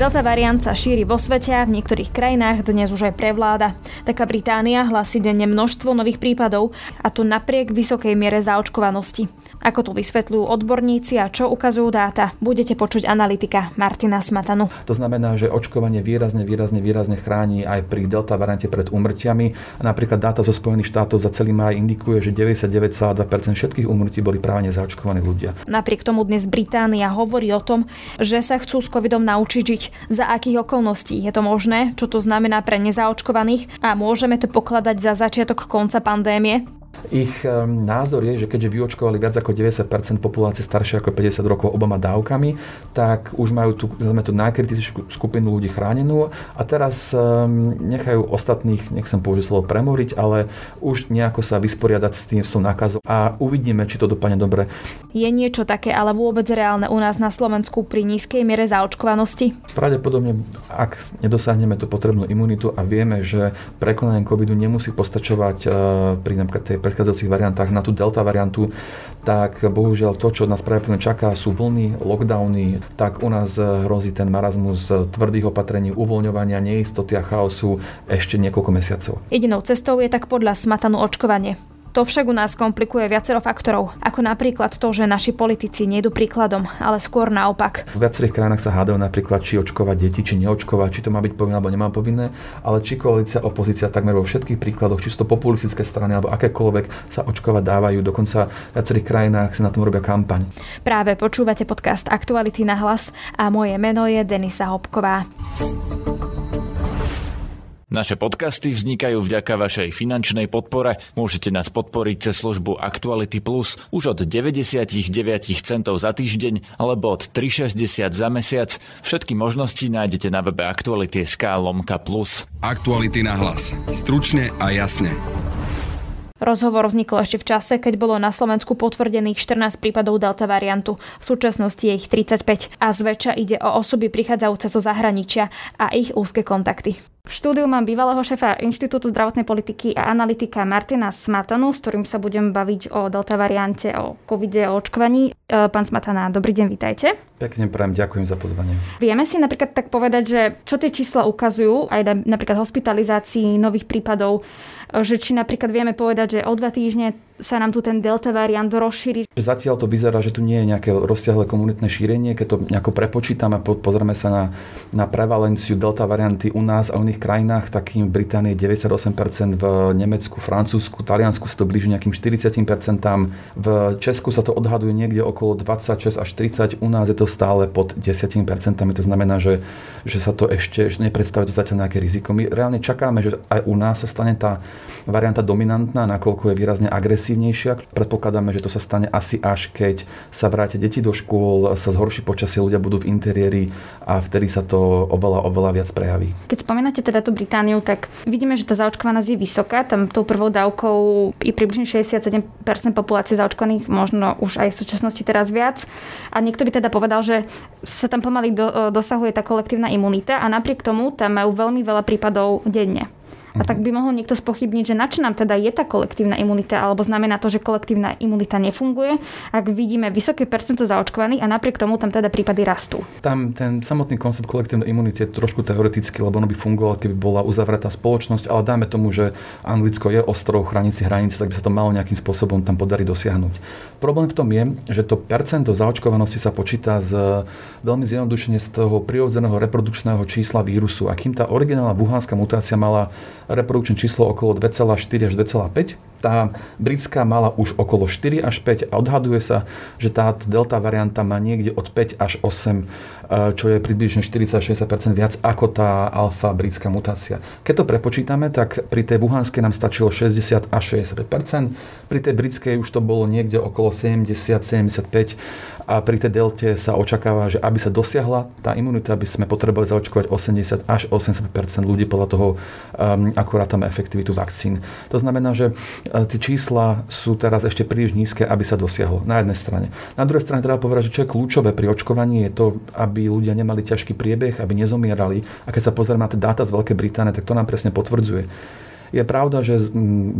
Delta variant sa šíri vo svete a v niektorých krajinách dnes už aj prevláda. Taká Británia hlasí denne množstvo nových prípadov a to napriek vysokej miere zaočkovanosti. Ako to vysvetľujú odborníci a čo ukazujú dáta, budete počuť analytika Martina Smatanu. To znamená, že očkovanie výrazne, výrazne, výrazne chráni aj pri delta variante pred úmrtiami. Napríklad dáta zo Spojených štátov za celý maj indikuje, že 99,2% všetkých úmrtí boli práve nezaočkovaní ľudia. Napriek tomu dnes Británia hovorí o tom, že sa chcú s covidom naučiť žiť. Za akých okolností. Je to možné, čo to znamená pre nezaočkovaných? A môžeme to pokladať za začiatok konca pandémie? Ich ehm, názor je, že keďže vyočkovali viac ako 90% populácie staršie ako 50 rokov oboma dávkami, tak už majú tú, tú najkritickú skupinu ľudí chránenú a teraz um, nechajú ostatných, nechcem použiť slovo premoriť, ale už nejako sa vysporiadať s tým, s tou nákazou a uvidíme, či to dopadne dobre. Je niečo také ale vôbec reálne u nás na Slovensku pri nízkej miere zaočkovanosti? Pravdepodobne, ak nedosiahneme tú potrebnú imunitu a vieme, že prekonanie covidu nemusí postačovať uh, pri napríklad tej predchádzajúcich variantách na tú delta variantu, tak bohužiaľ to, čo nás pravdepodobne čaká, sú vlny, lockdowny, tak u nás hrozí ten marazmus tvrdých opatrení, uvoľňovania, neistoty a chaosu ešte niekoľko mesiacov. Jedinou cestou je tak podľa smatanu očkovanie. To však u nás komplikuje viacero faktorov, ako napríklad to, že naši politici nejdu príkladom, ale skôr naopak. V viacerých krajinách sa hádajú napríklad, či očkovať deti, či neočkovať, či to má byť povinné alebo nemá povinné, ale či koalícia, opozícia takmer vo všetkých príkladoch, či sú to populistické strany alebo akékoľvek sa očkovať dávajú, dokonca v viacerých krajinách sa na tom robia kampaň. Práve počúvate podcast Aktuality na hlas a moje meno je Denisa Hopková. Naše podcasty vznikajú vďaka vašej finančnej podpore. Môžete nás podporiť cez službu Actuality Plus už od 99 centov za týždeň alebo od 3,60 za mesiac. Všetky možnosti nájdete na webe Actuality.sk lomka plus. Aktuality na hlas. Stručne a jasne. Rozhovor vznikol ešte v čase, keď bolo na Slovensku potvrdených 14 prípadov delta variantu. V súčasnosti je ich 35 a zväčša ide o osoby prichádzajúce zo zahraničia a ich úzke kontakty. V štúdiu mám bývalého šéfa Inštitútu zdravotnej politiky a analytika Martina Smatanu, s ktorým sa budem baviť o delta variante, o covide, o očkovaní. E, pán Smatana, dobrý deň, vítajte. Pekne prajem, ďakujem za pozvanie. Vieme si napríklad tak povedať, že čo tie čísla ukazujú, aj na, napríklad hospitalizácii nových prípadov, e, že či napríklad vieme povedať, že o dva týždne sa nám tu ten delta variant rozšíri. Zatiaľ to vyzerá, že tu nie je nejaké rozsiahle komunitné šírenie. Keď to nejako prepočítame, pozrieme sa na, na prevalenciu delta varianty u nás a u iných krajinách, takým Británie 98%, v Nemecku, Francúzsku, Taliansku sa to blíži nejakým 40%, v Česku sa to odhaduje niekde okolo 26 až 30, u nás je to stále pod 10%, to znamená, že, že sa to ešte, že nepredstavuje to zatiaľ nejaké riziko. My reálne čakáme, že aj u nás sa stane tá varianta dominantná, nakoľko je výrazne agresívna intenzívnejšia. Predpokladáme, že to sa stane asi až keď sa vrátia deti do škôl, sa zhorší počasie, ľudia budú v interiéri a vtedy sa to oveľa, oveľa viac prejaví. Keď spomínate teda tú Britániu, tak vidíme, že tá zaočkovanosť je vysoká. Tam tou prvou dávkou je približne 67% populácie zaočkovaných, možno už aj v súčasnosti teraz viac. A niekto by teda povedal, že sa tam pomaly do, dosahuje tá kolektívna imunita a napriek tomu tam majú veľmi veľa prípadov denne. A tak by mohol niekto spochybniť, že na čo nám teda je tá kolektívna imunita, alebo znamená to, že kolektívna imunita nefunguje, ak vidíme vysoké percento zaočkovaných a napriek tomu tam teda prípady rastú. Tam ten samotný koncept kolektívnej imunity je trošku teoretický, lebo ono by fungovalo, keby bola uzavretá spoločnosť, ale dáme tomu, že Anglicko je ostrov chránici hranice, tak by sa to malo nejakým spôsobom tam podarí dosiahnuť. Problém v tom je, že to percento zaočkovanosti sa počíta z veľmi zjednodušene z toho prirodzeného reprodukčného čísla vírusu. A kým tá originálna wuhanská mutácia mala reprodukčné číslo okolo 2,4 až 2,5. Tá britská mala už okolo 4 až 5 a odhaduje sa, že táto delta varianta má niekde od 5 až 8, e, čo je približne 40-60% viac ako tá alfa britská mutácia. Keď to prepočítame, tak pri tej wuhanskej nám stačilo 60 až 65%, pri tej britskej už to bolo niekde okolo 70-75 a pri tej delte sa očakáva, že aby sa dosiahla tá imunita, aby sme potrebovali zaočkovať 80 až 80% ľudí podľa toho, um, ako rátame efektivitu vakcín. To znamená, že uh, tie čísla sú teraz ešte príliš nízke, aby sa dosiahlo na jednej strane. Na druhej strane treba povedať, že čo je kľúčové pri očkovaní je to, aby ľudia nemali ťažký priebeh, aby nezomierali. A keď sa pozrieme na tie dáta z Veľkej Británie, tak to nám presne potvrdzuje Je pravda, že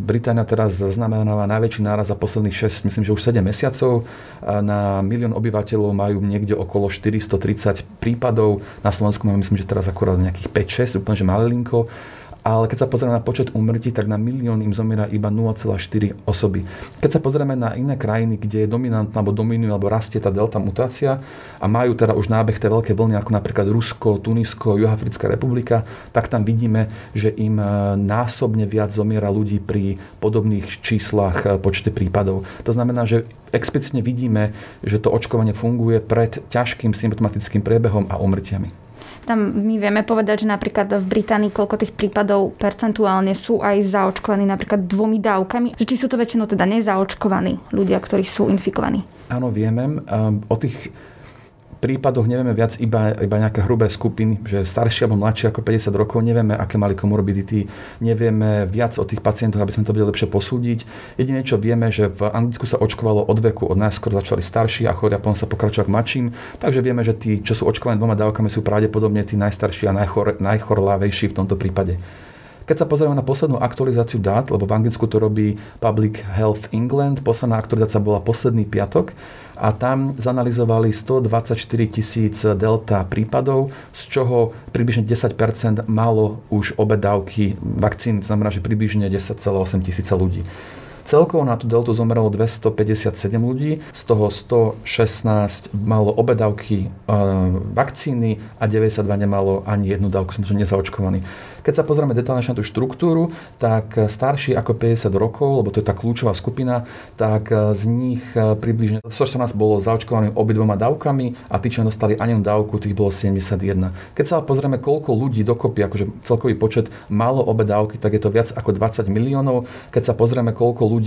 Británia teraz znamenáva najväčší náraz za posledných 6, myslím, že už 7 mesiacov. Na milión obyvateľov majú niekde okolo 430 prípadov. Na Slovensku máme, myslím, že teraz akurát nejakých 5-6, úplne že malilinko ale keď sa pozrieme na počet umrtí, tak na milión im zomiera iba 0,4 osoby. Keď sa pozrieme na iné krajiny, kde je dominantná alebo dominuje alebo rastie tá delta mutácia a majú teda už nábeh tej veľké vlny, ako napríklad Rusko, Tunisko, Juhafrická republika, tak tam vidíme, že im e, násobne viac zomiera ľudí pri podobných číslach e, počte prípadov. To znamená, že explicitne vidíme, že to očkovanie funguje pred ťažkým symptomatickým priebehom a umrtiami. Tam my vieme povedať, že napríklad v Británii koľko tých prípadov percentuálne sú aj zaočkovaní napríklad dvomi dávkami, že či sú to väčšinou teda nezaočkovaní ľudia, ktorí sú infikovaní. Áno, vieme. O tých prípadoch nevieme viac iba, iba nejaké hrubé skupiny, že staršie alebo mladšie ako 50 rokov, nevieme, aké mali komorbidity, nevieme viac o tých pacientoch, aby sme to vedeli lepšie posúdiť. Jediné, čo vieme, že v Anglicku sa očkovalo od veku, od najskôr začali starší a chodia, potom sa pokračovať k mladším, takže vieme, že tí, čo sú očkovaní dvoma dávkami, sú pravdepodobne tí najstarší a najchor, najchorlávejší v tomto prípade. Keď sa pozrieme na poslednú aktualizáciu dát, lebo v Anglicku to robí Public Health England, posledná aktualizácia bola posledný piatok a tam zanalizovali 124 tisíc delta prípadov, z čoho približne 10% malo už obe dávky vakcín, znamená, že približne 10,8 tisíca ľudí. Celkovo na tú deltu zomrelo 257 ľudí, z toho 116 malo obe dávky e, vakcíny a 92 nemalo ani jednu dávku, som nezaočkovaný. Keď sa pozrieme detálne na tú štruktúru, tak starší ako 50 rokov, lebo to je tá kľúčová skupina, tak z nich približne 114 bolo zaočkovaných obidvoma dávkami a tí, čo dostali ani jednu dávku, tých bolo 71. Keď sa pozrieme, koľko ľudí dokopy, akože celkový počet malo obe dávky, tak je to viac ako 20 miliónov. Keď sa pozrieme, koľko ľudí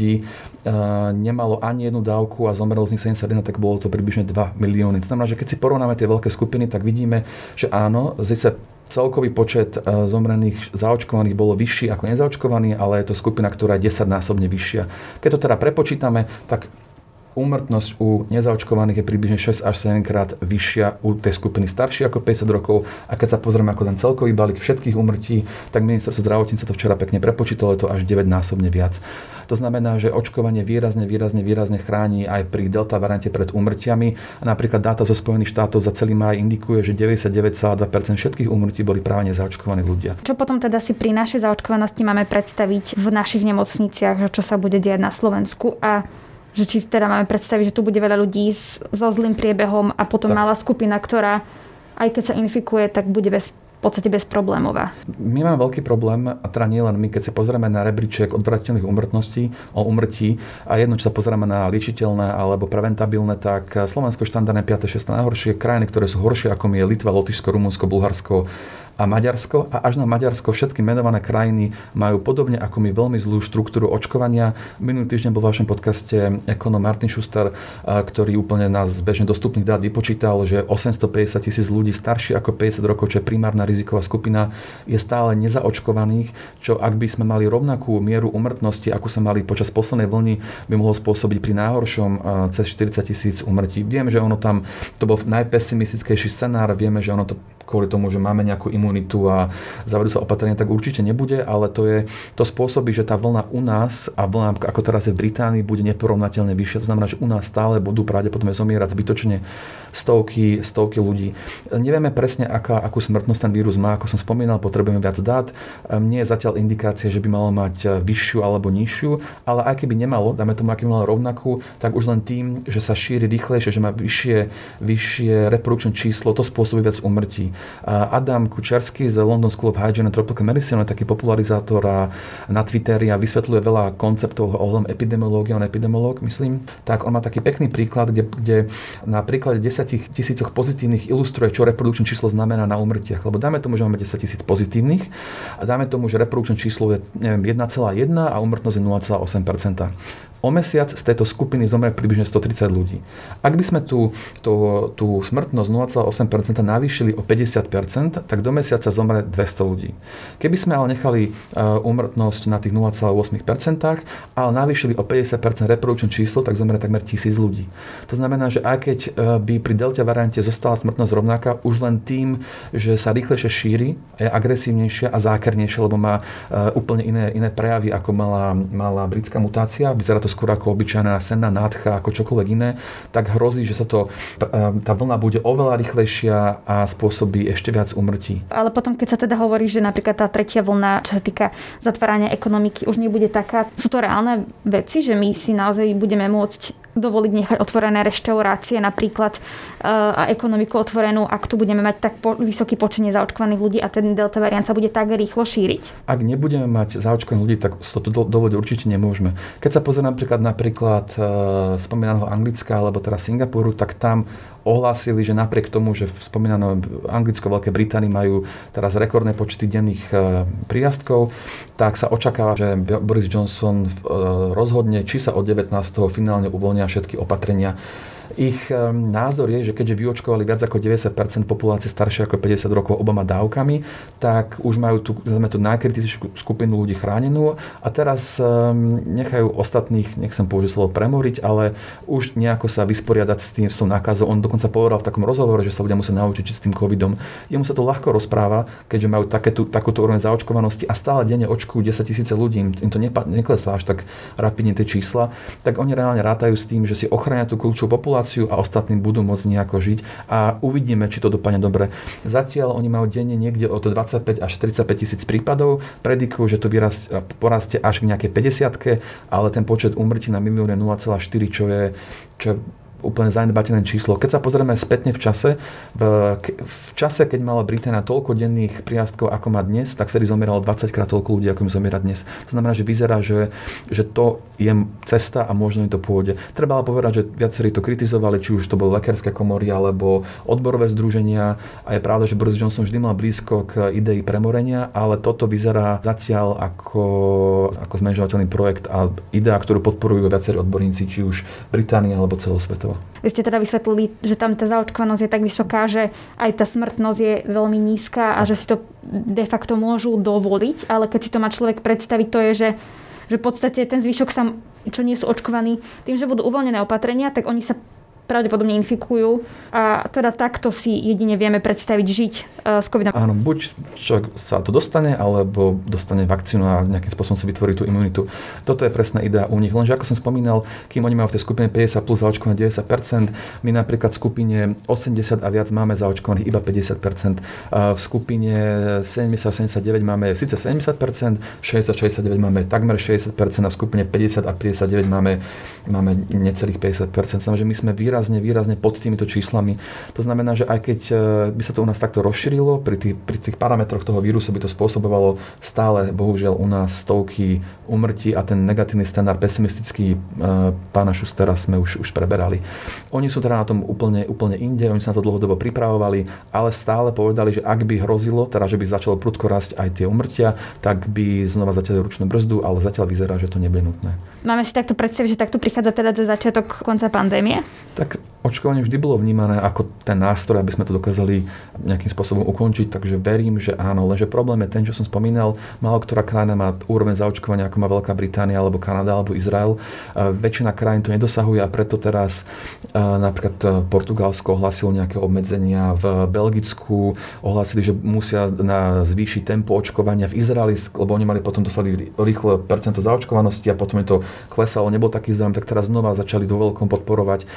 nemalo ani jednu dávku a zomrelo z nich 71, tak bolo to približne 2 milióny. To znamená, že keď si porovnáme tie veľké skupiny, tak vidíme, že áno, zase celkový počet e, zomrených zaočkovaných bolo vyšší ako nezaočkovaný, ale je to skupina, ktorá je 10 násobne vyššia. Keď to teda prepočítame, tak úmrtnosť u nezaočkovaných je približne 6 až 7 krát vyššia u tej skupiny staršie ako 50 rokov a keď sa pozrieme ako ten celkový balík všetkých úmrtí, tak ministerstvo zdravotníctva to včera pekne prepočítalo, je to až 9 násobne viac. To znamená, že očkovanie výrazne, výrazne, výrazne chráni aj pri delta variante pred úmrtiami. Napríklad dáta zo Spojených štátov za celý maj indikuje, že 99,2% všetkých úmrtí boli práve nezaočkovaní ľudia. Čo potom teda si pri našej zaočkovanosti máme predstaviť v našich nemocniciach, čo sa bude diať na Slovensku a že či teda máme predstaviť, že tu bude veľa ľudí so zlým priebehom a potom tak. malá skupina, ktorá aj keď sa infikuje, tak bude bez podstate bezproblémová. My máme veľký problém, a teda nie len my, keď si pozrieme na rebríček odvratiteľných umrtností, o umrtí a jedno, čo sa pozrieme na liečiteľné alebo preventabilné, tak Slovensko štandardné 5. 6. najhoršie krajiny, ktoré sú horšie ako my je Litva, Lotyšsko, Rumunsko, Bulharsko, a Maďarsko a až na Maďarsko všetky menované krajiny majú podobne ako my veľmi zlú štruktúru očkovania. Minulý týždeň bol v vašom podcaste ekonom Martin Schuster, ktorý úplne nás bežne dostupných dát vypočítal, že 850 tisíc ľudí starší ako 50 rokov, čo je primárna riziková skupina, je stále nezaočkovaných, čo ak by sme mali rovnakú mieru umrtnosti, ako sme mali počas poslednej vlny, by mohlo spôsobiť pri najhoršom cez 40 tisíc umrtí. Vieme, že ono tam, to bol najpesimistickejší scenár, vieme, že ono to kvôli tomu, že máme nejakú imunitu a zavedú sa opatrenia, tak určite nebude, ale to, je, to spôsobí, že tá vlna u nás a vlna ako teraz je v Británii bude neporovnateľne vyššia. To znamená, že u nás stále budú pravdepodobne zomierať zbytočne stovky, stovky ľudí. Nevieme presne, aká, akú smrtnosť ten vírus má, ako som spomínal, potrebujeme viac dát. Nie je zatiaľ indikácia, že by malo mať vyššiu alebo nižšiu, ale aj keby nemalo, dáme tomu, aký malo rovnakú, tak už len tým, že sa šíri rýchlejšie, že má vyššie, vyššie reprodukčné číslo, to spôsobí viac umrtí. Adam Kučerský z London School of Hygiene and Tropical Medicine je taký popularizátor a na Twitteri a vysvetľuje veľa konceptov ohľadom epidemiológie, on epidemiológ, myslím. Tak on má taký pekný príklad, kde, kde na príklade 10 tisícoch pozitívnych ilustruje, čo reprodukčné číslo znamená na umrtiach. Lebo dáme tomu, že máme 10 tisíc pozitívnych a dáme tomu, že reprodukčné číslo je neviem, 1,1 a umrtnosť je 0,8 o mesiac z tejto skupiny zomrie približne 130 ľudí. Ak by sme tú, tú, tú smrtnosť 0,8% navýšili o 50 50%, tak do mesiaca zomre 200 ľudí. Keby sme ale nechali úmrtnosť na tých 0,8%, ale navýšili o 50% reprodukčné číslo, tak zomre takmer 1000 ľudí. To znamená, že aj keď by pri delta variante zostala smrtnosť rovnaká, už len tým, že sa rýchlejšie šíri, je agresívnejšia a zákernejšia, lebo má úplne iné, iné prejavy, ako mala, mala britská mutácia, vyzerá to skôr ako obyčajná senná nádcha, ako čokoľvek iné, tak hrozí, že sa to, tá vlna bude oveľa rýchlejšia a spôsobí ešte viac umrtí. Ale potom, keď sa teda hovorí, že napríklad tá tretia vlna, čo sa týka zatvárania ekonomiky, už nebude taká, sú to reálne veci, že my si naozaj budeme môcť dovoliť nechať otvorené reštaurácie napríklad eh, a ekonomiku otvorenú, ak tu budeme mať tak po, vysoký počet zaočkovaných ľudí a ten delta variant sa bude tak rýchlo šíriť? Ak nebudeme mať zaočkovaných ľudí, tak to dovoliť určite nemôžeme. Keď sa pozrieme napríklad napríklad uh, spomínaného Anglicka alebo teraz Singapuru, tak tam ohlásili, že napriek tomu, že v spomínanom Anglicko, Veľké Británii majú teraz rekordné počty denných e, príjastkov, tak sa očakáva, že Boris Johnson e, rozhodne, či sa od 19. finálne uvoľnia všetky opatrenia ich názor je, že keďže vyočkovali viac ako 90% populácie staršie ako 50 rokov oboma dávkami, tak už majú tú, tú najkritickú skupinu ľudí chránenú a teraz nechajú ostatných, nechcem použiť slovo premoriť, ale už nejako sa vysporiadať s tým, s tou nákazou. On dokonca povedal v takom rozhovore, že sa ľudia musia naučiť s tým covidom. Jemu sa to ľahko rozpráva, keďže majú takéto, takúto úroveň zaočkovanosti a stále denne očkujú 10 tisíce ľudí, im to neklesá až tak rapidne tie čísla, tak oni reálne rátajú s tým, že si ochránia tú kľúčovú populáciu populáciu a ostatní budú môcť nejako žiť a uvidíme, či to dopadne dobre. Zatiaľ oni majú denne niekde od 25 až 45 tisíc prípadov, predikujú, že to vyrast, porastie až k nejakej 50 ale ten počet úmrtí na milión je 0,4, čo je, čo je úplne zanedbateľné číslo. Keď sa pozrieme spätne v čase, v, v čase, keď mala Británia toľko denných priastkov, ako má dnes, tak vtedy zomieralo 20 krát toľko ľudí, ako im zomiera dnes. To znamená, že vyzerá, že, že to je cesta a možno je to pôjde. Treba ale povedať, že viacerí to kritizovali, či už to boli lekárske komory alebo odborové združenia. A je pravda, že Boris Johnson vždy mal blízko k idei premorenia, ale toto vyzerá zatiaľ ako, ako zmenšovateľný projekt a idea, ktorú podporujú viacerí odborníci, či už Británia alebo celosvetovo. Vy ste teda vysvetlili, že tam tá zaočkovanosť je tak vysoká, že aj tá smrtnosť je veľmi nízka a že si to de facto môžu dovoliť, ale keď si to má človek predstaviť, to je, že že v podstate ten zvyšok sa, čo nie sú očkovaní, tým, že budú uvoľnené opatrenia, tak oni sa pravdepodobne infikujú a teda takto si jedine vieme predstaviť žiť e, s covidom. Áno, buď človek sa to dostane, alebo dostane vakcínu a nejakým spôsobom si vytvorí tú imunitu. Toto je presná idea u nich. Lenže ako som spomínal, kým oni majú v tej skupine 50 plus zaočkované 90%, my napríklad v skupine 80 a viac máme zaočkovaných iba 50%. A v skupine 70-79 máme síce 70%, 60-69 máme takmer 60% a v skupine 50 a 59 máme, máme necelých 50%. Znamená, že my sme výrazne, výrazne pod týmito číslami. To znamená, že aj keď e, by sa to u nás takto rozšírilo, pri tých, pri tých parametroch toho vírusu by to spôsobovalo stále, bohužiaľ, u nás stovky umrtí a ten negatívny standard pesimistický e, pána Šustera sme už, už preberali. Oni sú teda na tom úplne, úplne inde, oni sa na to dlhodobo pripravovali, ale stále povedali, že ak by hrozilo, teda že by začalo prudko rásť aj tie umrtia, tak by znova zatiaľ ručnú brzdu, ale zatiaľ vyzerá, že to nebude nutné. Máme si takto predstaviť, že takto prichádza teda začiatok konca pandémie? Tak očkovanie vždy bolo vnímané ako ten nástroj, aby sme to dokázali nejakým spôsobom ukončiť, takže verím, že áno. Lenže problém je ten, čo som spomínal, málo ktorá krajina má úroveň zaočkovania, ako má Veľká Británia, alebo Kanada, alebo Izrael. Väčšina krajín to nedosahuje a preto teraz napríklad e, Portugalsko ohlasilo nejaké obmedzenia, v Belgicku ohlásili, že musia na zvýšiť tempo očkovania v Izraeli, lebo oni mali potom dostali rýchle percento zaočkovanosti a potom je to klesalo, nebol taký záujem, tak teraz znova začali do veľkom podporovať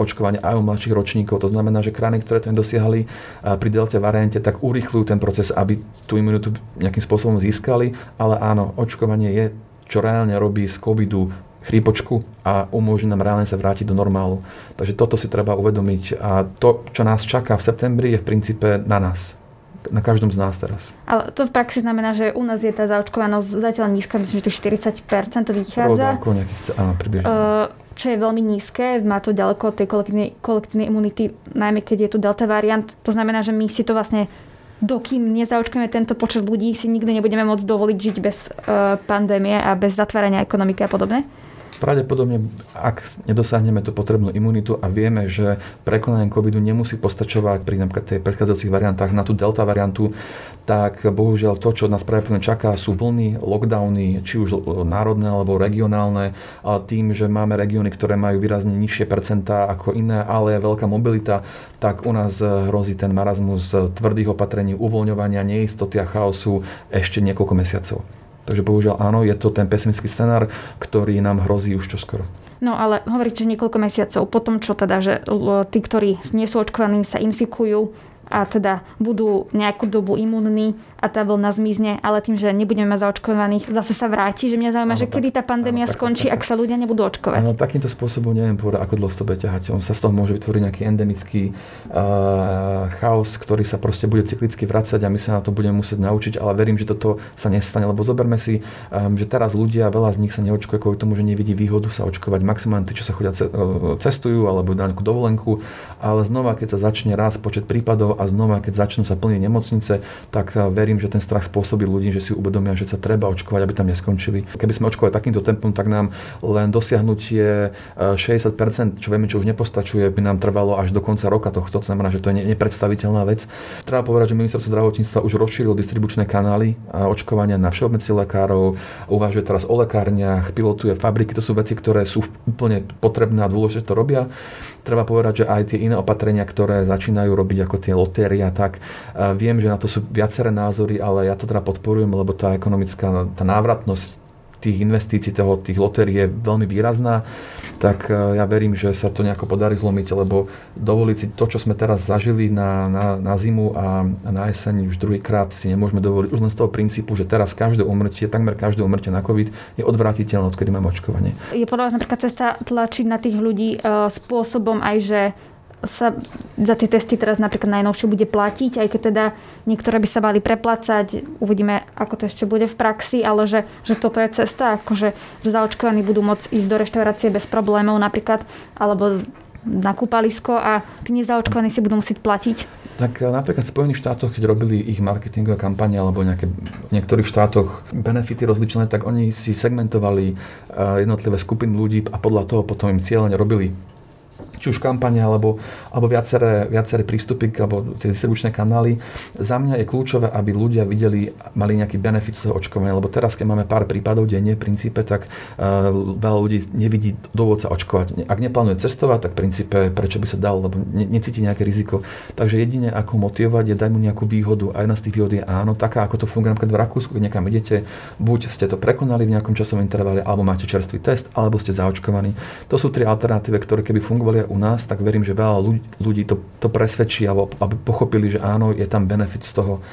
očkovanie aj u mladších ročníkov. To znamená, že krajiny, ktoré to nedosiahli uh, pri delte variante, tak urýchľujú ten proces, aby tú imunitu nejakým spôsobom získali. Ale áno, očkovanie je, čo reálne robí z covidu chrípočku a umožní nám reálne sa vrátiť do normálu. Takže toto si treba uvedomiť a to, čo nás čaká v septembri, je v princípe na nás na každom z nás teraz. Ale to v praxi znamená, že u nás je tá zaočkovanosť zatiaľ nízka, myslím, že to 40% to vychádza. nejakých, áno, približne. Uh, čo je veľmi nízke, má to ďaleko od tej kolektívnej, kolektívnej imunity, najmä keď je tu delta variant. To znamená, že my si to vlastne dokým nezaočkujeme tento počet ľudí, si nikdy nebudeme môcť dovoliť žiť bez uh, pandémie a bez zatvárania ekonomiky a podobne? Pravdepodobne, ak nedosiahneme tú potrebnú imunitu a vieme, že prekonanie covidu nemusí postačovať pri napríklad tej predchádzajúcich variantách na tú delta variantu, tak bohužiaľ to, čo nás pravdepodobne čaká, sú vlny, lockdowny, či už národné alebo regionálne, ale tým, že máme regióny, ktoré majú výrazne nižšie percentá ako iné, ale je veľká mobilita, tak u nás hrozí ten marazmus tvrdých opatrení, uvoľňovania, neistoty a chaosu ešte niekoľko mesiacov. Takže bohužiaľ áno, je to ten pesimistický scenár, ktorý nám hrozí už čoskoro. No ale hovoríte, že niekoľko mesiacov. Potom čo teda, že tí, ktorí nie sú očkovaní, sa infikujú, a teda budú nejakú dobu imunní a tá vlna zmizne, ale tým, že nebudeme mať zaočkovaných, zase sa vráti, že mňa zaujíma, že kedy tá pandémia áno, skončí, tak, ak sa ľudia nebudú očkovať. Áno, takýmto spôsobom neviem povedať, ako dlho to bude ťahať. On sa z toho môže vytvoriť nejaký endemický uh, chaos, ktorý sa proste bude cyklicky vracať a my sa na to budeme musieť naučiť, ale verím, že toto sa nestane, lebo zoberme si, um, že teraz ľudia, veľa z nich sa neočkuje kvôli tomu, že nevidí výhodu sa očkovať. Maximálne tí, čo sa chodia cestujú alebo na nejakú dovolenku, ale znova, keď sa začne raz počet prípadov a znova, keď začnú sa plniť nemocnice, tak verím, že ten strach spôsobí ľudí, že si uvedomia, že sa treba očkovať, aby tam neskončili. Keby sme očkovali takýmto tempom, tak nám len dosiahnutie 60%, čo vieme, čo už nepostačuje, by nám trvalo až do konca roka tohto. To znamená, že to je nepredstaviteľná vec. Treba povedať, že ministerstvo zdravotníctva už rozšírilo distribučné kanály očkovania na všeobecných lekárov, uvažuje teraz o lekárniach, pilotuje fabriky. To sú veci, ktoré sú úplne potrebné a dôležité, to robia. Treba povedať, že aj tie iné opatrenia, ktoré začínajú robiť ako tie lotéria, tak viem, že na to sú viaceré názory, ale ja to teda podporujem, lebo tá ekonomická, tá návratnosť tých investícií, toho, tých lotérií je veľmi výrazná, tak e, ja verím, že sa to nejako podarí zlomiť, lebo dovoliť si to, čo sme teraz zažili na, na, na zimu a na jeseň už druhýkrát si nemôžeme dovoliť už len z toho princípu, že teraz každé umrtie, takmer každé umrtie na COVID je odvratiteľné, odkedy máme očkovanie. Je podľa vás napríklad cesta tlačiť na tých ľudí e, spôsobom aj, že sa za tie testy teraz napríklad najnovšie bude platiť, aj keď teda niektoré by sa mali preplácať. Uvidíme, ako to ešte bude v praxi, ale že, že toto je cesta, akože, že zaočkovaní budú môcť ísť do reštaurácie bez problémov napríklad, alebo na kúpalisko a tí nezaočkovaní si budú musieť platiť? Tak e, napríklad v Spojených štátoch, keď robili ich marketingové kampane alebo nejaké, v niektorých štátoch benefity rozličné, tak oni si segmentovali e, jednotlivé skupiny ľudí a podľa toho potom im cieľene robili či už kampane alebo, alebo viaceré, viaceré prístupy alebo tie distribučné kanály. Za mňa je kľúčové, aby ľudia videli, mali nejaký benefit z očkovania, lebo teraz, keď máme pár prípadov denne v princípe, tak uh, veľa ľudí nevidí dôvod sa očkovať. Ak neplánuje cestovať, tak v princípe prečo by sa dal, lebo ne, necíti nejaké riziko. Takže jedine ako motivovať je dať mu nejakú výhodu. A jedna z tých výhod je áno, taká ako to funguje napríklad v Rakúsku, keď niekam idete, buď ste to prekonali v nejakom časovom intervale, alebo máte čerstvý test, alebo ste zaočkovaní. To sú tri alternatívy, ktoré keby fungovali aj nás, tak verím, že veľa ľudí to, to presvedčí, alebo aby pochopili, že áno, je tam benefit z toho.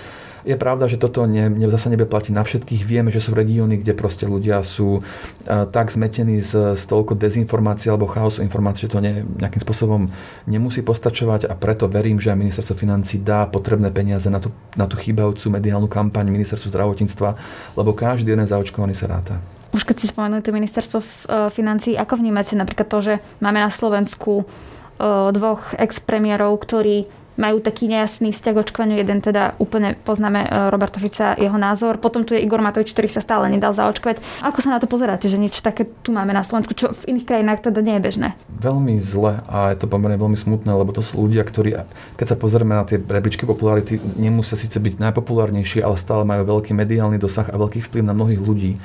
Je pravda, že toto ne, ne, zase nebude platiť na všetkých. Vieme, že sú regióny, kde proste ľudia sú uh, tak zmetení z, z toľko dezinformácií alebo chaosu informácií, že to ne, nejakým spôsobom nemusí postačovať a preto verím, že aj ministerstvo financí dá potrebné peniaze na tú, na tú chýbajúcu mediálnu kampaň ministerstvu zdravotníctva, lebo každý jeden zaočkovaný sa ráta. Už keď si spomenuli to ministerstvo financí, ako vnímate napríklad to, že máme na Slovensku dvoch ex-premiérov, ktorí majú taký nejasný vzťah k očkovaniu. Jeden teda úplne poznáme Roberta Fica, jeho názor. Potom tu je Igor Matovič, ktorý sa stále nedal zaočkovať. Ako sa na to pozeráte, že niečo také tu máme na Slovensku, čo v iných krajinách teda nie je bežné? Veľmi zle a je to pomerne veľmi smutné, lebo to sú ľudia, ktorí, keď sa pozrieme na tie rebríčky popularity, nemusia síce byť najpopulárnejší, ale stále majú veľký mediálny dosah a veľký vplyv na mnohých ľudí.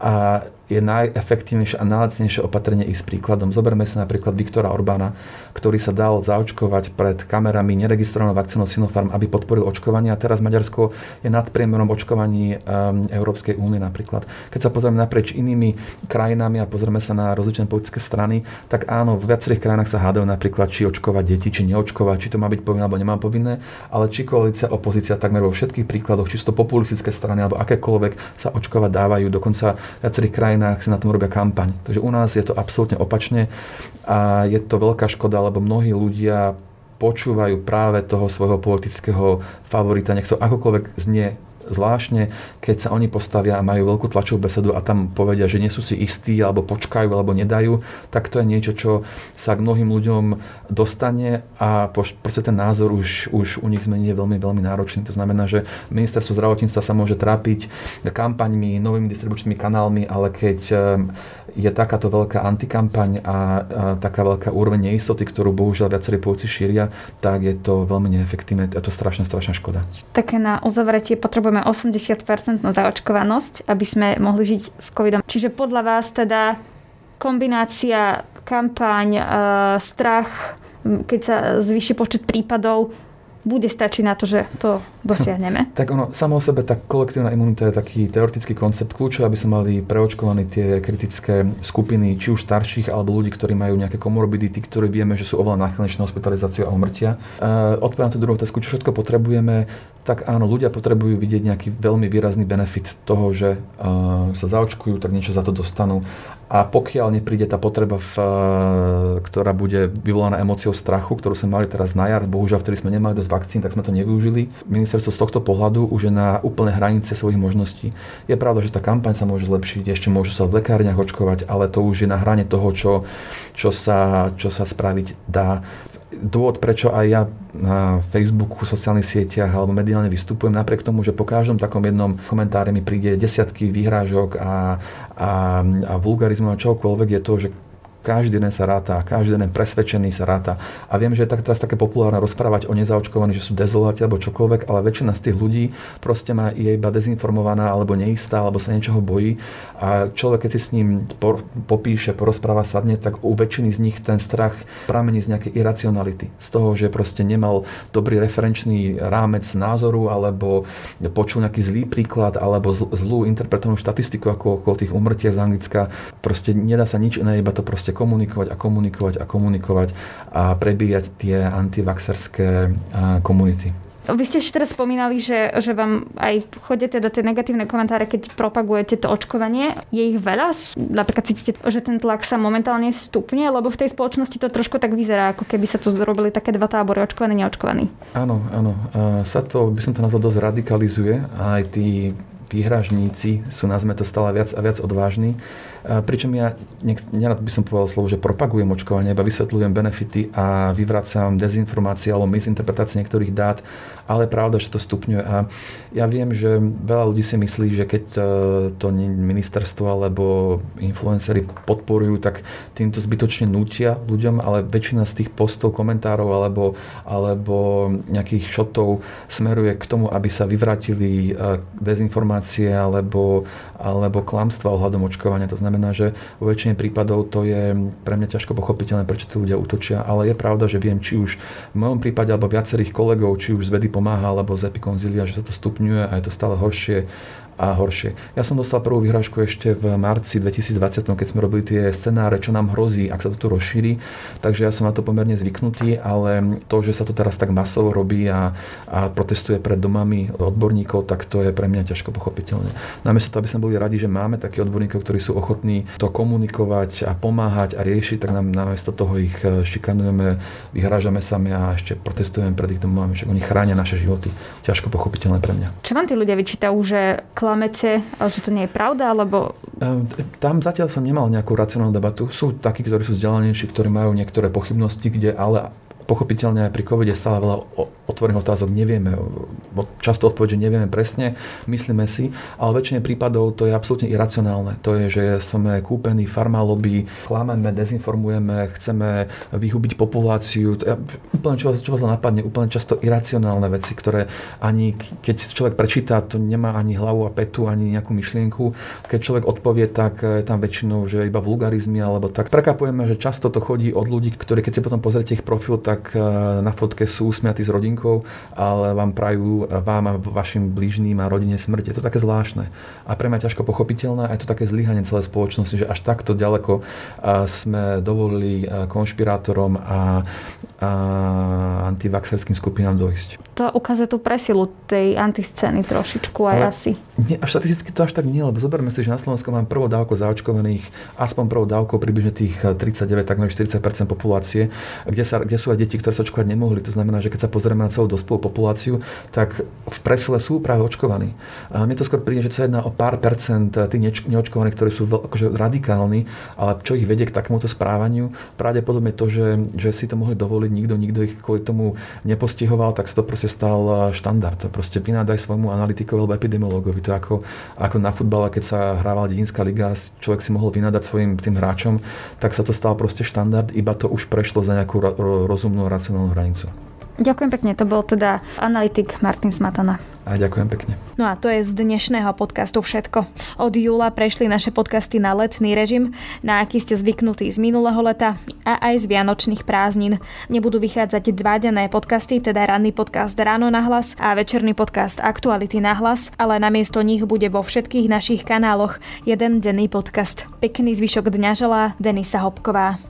A je najefektívnejšie a najlacnejšie opatrenie ich s príkladom. Zoberme sa napríklad Viktora Orbána, ktorý sa dal zaočkovať pred kamerami neregistrovanou vakcínou Sinopharm, aby podporil očkovanie. A teraz Maďarsko je nad priemerom očkovaní um, Európskej únie napríklad. Keď sa pozrieme naprieč inými krajinami a pozrieme sa na rozličné politické strany, tak áno, v viacerých krajinách sa hádajú napríklad, či očkovať deti, či neočkovať, či to má byť povinné alebo nemá povinné, ale či koalícia, opozícia takmer vo všetkých príkladoch, či sú to populistické strany alebo akékoľvek sa očkovať dávajú. Dokonca viacerých krajinách krajinách si na tom robia kampaň. Takže u nás je to absolútne opačne a je to veľká škoda, lebo mnohí ľudia počúvajú práve toho svojho politického favorita, nech to akokoľvek znie zvláštne, keď sa oni postavia a majú veľkú tlačovú besedu a tam povedia, že nie sú si istí, alebo počkajú, alebo nedajú, tak to je niečo, čo sa k mnohým ľuďom dostane a proste ten názor už, už u nich zmení je veľmi, veľmi náročný. To znamená, že ministerstvo zdravotníctva sa môže trápiť kampaňmi, novými distribučnými kanálmi, ale keď je takáto veľká antikampaň a, a taká veľká úroveň neistoty, ktorú bohužiaľ viacerí polici šíria, tak je to veľmi neefektívne. Je to strašná, strašná škoda. Také na uzavretie potrebujeme 80% na zaočkovanosť, aby sme mohli žiť s covidom. Čiže podľa vás teda kombinácia kampaň, e, strach, keď sa zvýši počet prípadov, bude stačiť na to, že to dosiahneme? Tak ono, samo o sebe, tá kolektívna imunita je taký teoretický koncept kľúčov, aby sa mali preočkovaní tie kritické skupiny, či už starších, alebo ľudí, ktorí majú nejaké komorbidity, ktorí vieme, že sú oveľa náchylnejšie na hospitalizáciu a umrtia. E, Odpovedám tú druhú otázku, čo všetko potrebujeme, tak áno, ľudia potrebujú vidieť nejaký veľmi výrazný benefit toho, že uh, sa zaočkujú, tak niečo za to dostanú. A pokiaľ nepríde tá potreba, v, ktorá bude vyvolaná emóciou strachu, ktorú sme mali teraz na jar, bohužiaľ vtedy sme nemali dosť vakcín, tak sme to nevyužili. Ministerstvo z tohto pohľadu už je na úplne hranice svojich možností. Je pravda, že tá kampaň sa môže zlepšiť, ešte môžu sa v lekárniach očkovať, ale to už je na hrane toho, čo, čo, sa, čo sa spraviť dá dôvod, prečo aj ja na Facebooku, sociálnych sieťach alebo mediálne vystupujem, napriek tomu, že po každom takom jednom komentári mi príde desiatky výhrážok a, a, a vulgarizmu a čokoľvek, je to, že každý deň sa ráta, každý deň presvedčený sa ráta. A viem, že je tak teraz také populárne rozprávať o nezaočkovaných, že sú dezoláti alebo čokoľvek, ale väčšina z tých ľudí proste má, je iba dezinformovaná alebo neistá, alebo sa niečoho bojí. A človek, keď si s ním popíše, porozpráva, sadne, tak u väčšiny z nich ten strach pramení z nejakej iracionality. Z toho, že proste nemal dobrý referenčný rámec názoru, alebo počul nejaký zlý príklad, alebo zlú interpretovanú štatistiku ako okolo tých umrtia z Anglicka. Proste nedá sa nič iné, iba to proste proste komunikovať a komunikovať a komunikovať a prebíjať tie antivaxerské komunity. Vy ste ešte teraz spomínali, že, že vám aj chodia teda tie negatívne komentáre, keď propagujete to očkovanie. Je ich veľa? Napríklad cítite, že ten tlak sa momentálne stupne, lebo v tej spoločnosti to trošku tak vyzerá, ako keby sa tu zrobili také dva tábory, očkovaný, neočkovaný. Áno, áno. Sa to, by som to nazval, dosť radikalizuje. A aj tí výhražníci sú, nazme to, stále viac a viac odvážni. Pričom ja nerad by som povedal slovo, že propagujem očkovanie, iba vysvetľujem benefity a vyvracam dezinformácie alebo misinterpretácie niektorých dát, ale pravda, že to stupňuje. A ja viem, že veľa ľudí si myslí, že keď e, to ministerstvo alebo influencery podporujú, tak týmto zbytočne nutia ľuďom, ale väčšina z tých postov, komentárov alebo, alebo nejakých šotov smeruje k tomu, aby sa vyvratili e, dezinformácie alebo, alebo klamstva ohľadom očkovania. To znamená, že vo väčšine prípadov to je pre mňa ťažko pochopiteľné, prečo tí ľudia útočia, ale je pravda, že viem, či už v mojom prípade alebo viacerých kolegov, či už z vedy pomáha alebo z epikonzília, že sa to stupňuje a je to stále horšie a horšie. Ja som dostal prvú vyhrážku ešte v marci 2020, keď sme robili tie scenáre, čo nám hrozí, ak sa to tu rozšíri. Takže ja som na to pomerne zvyknutý, ale to, že sa to teraz tak masovo robí a, a protestuje pred domami odborníkov, tak to je pre mňa ťažko pochopiteľné. Namiesto toho, aby sme boli radi, že máme takých odborníkov, ktorí sú ochotní to komunikovať a pomáhať a riešiť, tak nám namiesto toho ich e, šikanujeme, vyhrážame sami a ešte protestujeme pred ich domovami, že oni chránia naše životy. Ťažko pochopiteľné pre mňa. Čo vám tí ľudia vyčítajú, že klamete, že to nie je pravda, alebo... Ehm, tam zatiaľ som nemal nejakú racionálnu debatu. Sú takí, ktorí sú vzdelanejší, ktorí majú niektoré pochybnosti, kde ale pochopiteľne aj pri covide stále veľa otvorených otázok nevieme. Často odpoveď, že nevieme presne, myslíme si, ale väčšine prípadov to je absolútne iracionálne. To je, že sme kúpení farmalobby, klameme, dezinformujeme, chceme vyhubiť populáciu. To je úplne čo, čo vás napadne, úplne často iracionálne veci, ktoré ani keď človek prečíta, to nemá ani hlavu a petu, ani nejakú myšlienku. Keď človek odpovie, tak je tam väčšinou, že iba vulgarizmy, alebo tak prekapujeme, že často to chodí od ľudí, ktorí keď si potom pozriete ich profil, tak tak eh, na fotke sú usmiatí s rodinkou, ale vám prajú eh, vám a vašim blížným a rodine smrť. Je to také zvláštne. A pre mňa ťažko pochopiteľné a je to také zlyhanie celej spoločnosti, že až takto ďaleko eh, sme dovolili konšpirátorom a, a antivaxerským skupinám dojsť to ukazuje tú presilu tej antiscény trošičku aj Ale asi. Nie, až štatisticky to až tak nie, lebo zoberme si, že na Slovensku máme prvou dávku zaočkovaných, aspoň prvou dávkou približne tých 39, takmer 40 populácie, kde, sa, kde sú aj deti, ktoré sa očkovať nemohli. To znamená, že keď sa pozrieme na celú dospelú populáciu, tak v presle sú práve očkovaní. A mne to skôr príde, že sa jedná o pár percent tých neočkovaných, ktorí sú veľ, akože radikálni, ale čo ich vedie k takémuto správaniu, pravdepodobne to, že, že si to mohli dovoliť, nikto, nikto ich kvôli tomu nepostihoval, tak sa to proste stal štandard. To proste vynádaj svojmu analytikovi alebo epidemiologovi. To ako, ako na futbale, keď sa hrávala dedinská liga, človek si mohol vynadať svojim tým hráčom, tak sa to stal proste štandard, iba to už prešlo za nejakú rozumnú, racionálnu hranicu. Ďakujem pekne, to bol teda analytik Martin Smatana. A ďakujem pekne. No a to je z dnešného podcastu všetko. Od júla prešli naše podcasty na letný režim, na aký ste zvyknutí z minulého leta a aj z vianočných prázdnin. Nebudú vychádzať dva denné podcasty, teda ranný podcast Ráno na hlas a večerný podcast Aktuality na hlas, ale namiesto nich bude vo všetkých našich kanáloch jeden denný podcast. Pekný zvyšok dňa želá Denisa Hopková.